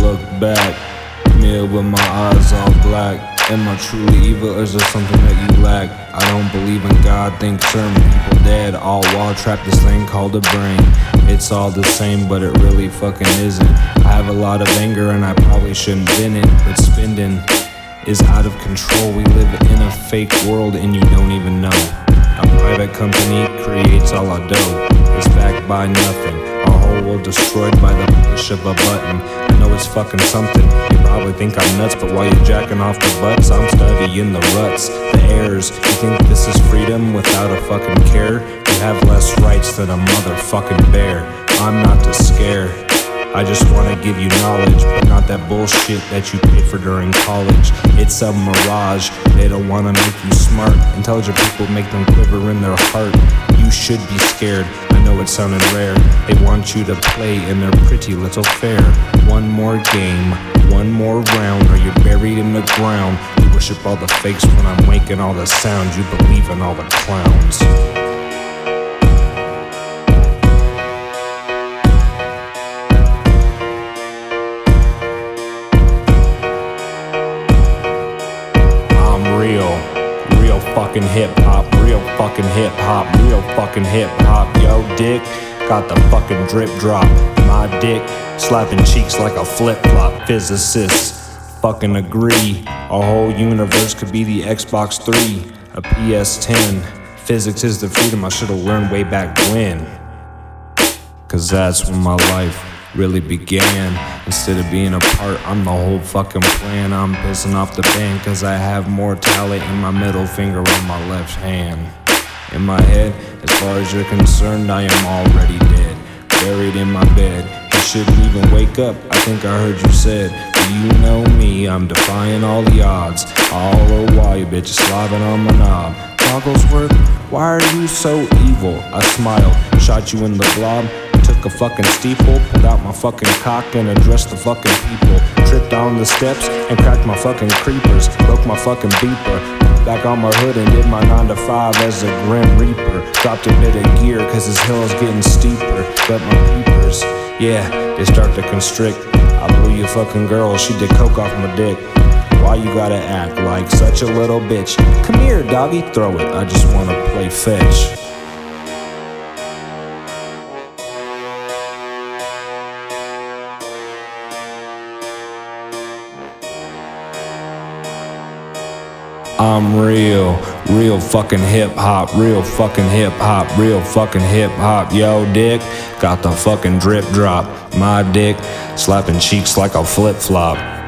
look back. Me with my eyes all black. Am I truly evil or is there something that you lack? I don't believe in God, think certain people dead. All while trapped this thing called a brain. It's all the same, but it really fucking isn't. I have a lot of anger and I probably shouldn't been it, but spending is out of control. We live in a fake world and you don't even know. A private company creates all our dough. It's backed by nothing. Our whole world destroyed by the push of a button. Know it's fucking something. You probably think I'm nuts, but while you're jacking off the butts, I'm studying the ruts, the errors. You think this is freedom without a fucking care? You have less rights than a motherfucking bear. I'm not to scare. I just wanna give you knowledge, but not that bullshit that you paid for during college. It's a mirage. They don't wanna make you smart. Intelligent people make them quiver in their heart. You should be scared. Know it's sounding rare. They want you to play in their pretty little fair. One more game, one more round, or you're buried in the ground. You worship all the fakes when I'm making all the sounds. You believe in all the clowns. I'm real, real fucking hip hop, real fucking hip hop, real fucking hip hop. Yo, dick, got the fucking drip drop. My dick slapping cheeks like a flip flop. Physicists fucking agree. Our whole universe could be the Xbox 3, a PS10. Physics is the freedom I should've learned way back when. Cause that's when my life really began. Instead of being a part, I'm the whole fucking plan. I'm pissing off the band cause I have more talent in my middle finger on my left hand. In my head, as far as you're concerned, I am already dead. Buried in my bed. You shouldn't even wake up. I think I heard you said, Do you know me? I'm defying all the odds. All the while you bitches slobbing on my knob. Goggles work? Why are you so evil? I smiled, shot you in the blob. Took a fucking steeple, pulled out my fucking cock and addressed the fucking people. Tripped down the steps and cracked my fucking creepers. Broke my fucking beeper. Back on my hood and did my 9 to 5 as a Grim Reaper. Dropped a bit of gear cause this hill is getting steeper. Got my peepers, yeah, they start to constrict. I blew your fucking girl, she did coke off my dick. Why you gotta act like such a little bitch? Come here, doggy, throw it. I just wanna play fetch. I'm real, real fucking hip hop, real fucking hip hop, real fucking hip hop. Yo, dick, got the fucking drip drop. My dick, slapping cheeks like a flip flop.